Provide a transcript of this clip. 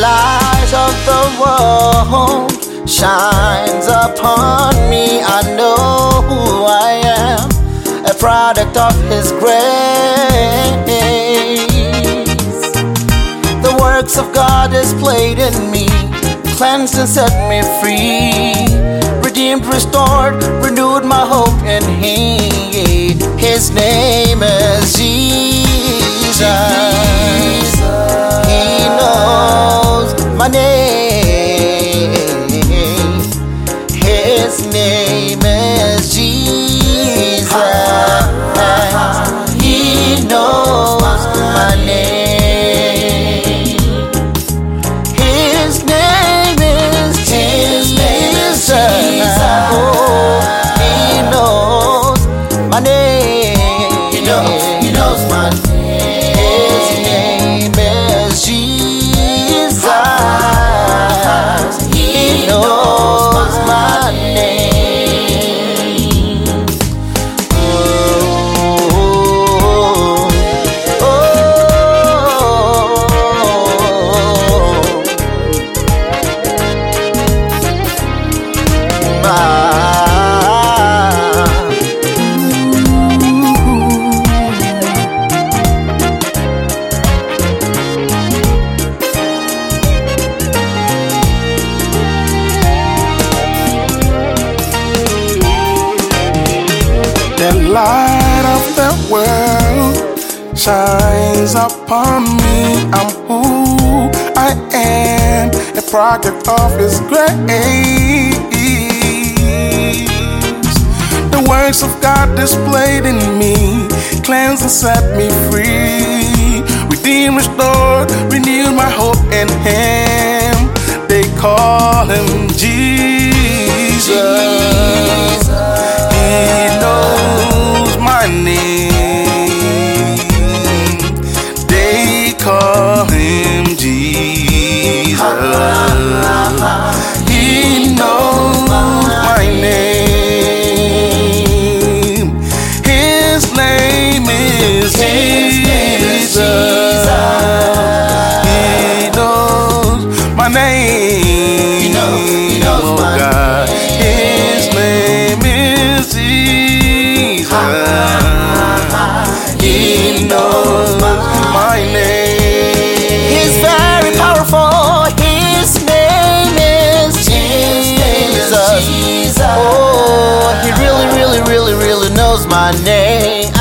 light of the world shines upon me. I know who I am, a product of His grace. The works of God displayed in me, cleansed and set me free. Redeemed, restored, renewed my hope in Him. His name world shines upon me. I'm who I am, a product of His grace. The works of God displayed in me, cleanse and set me free. Redeemed, restored, renewed my hope in Him. They call Him He knows my name. He's very powerful. His name is Jesus. Oh, he really, really, really, really knows my name.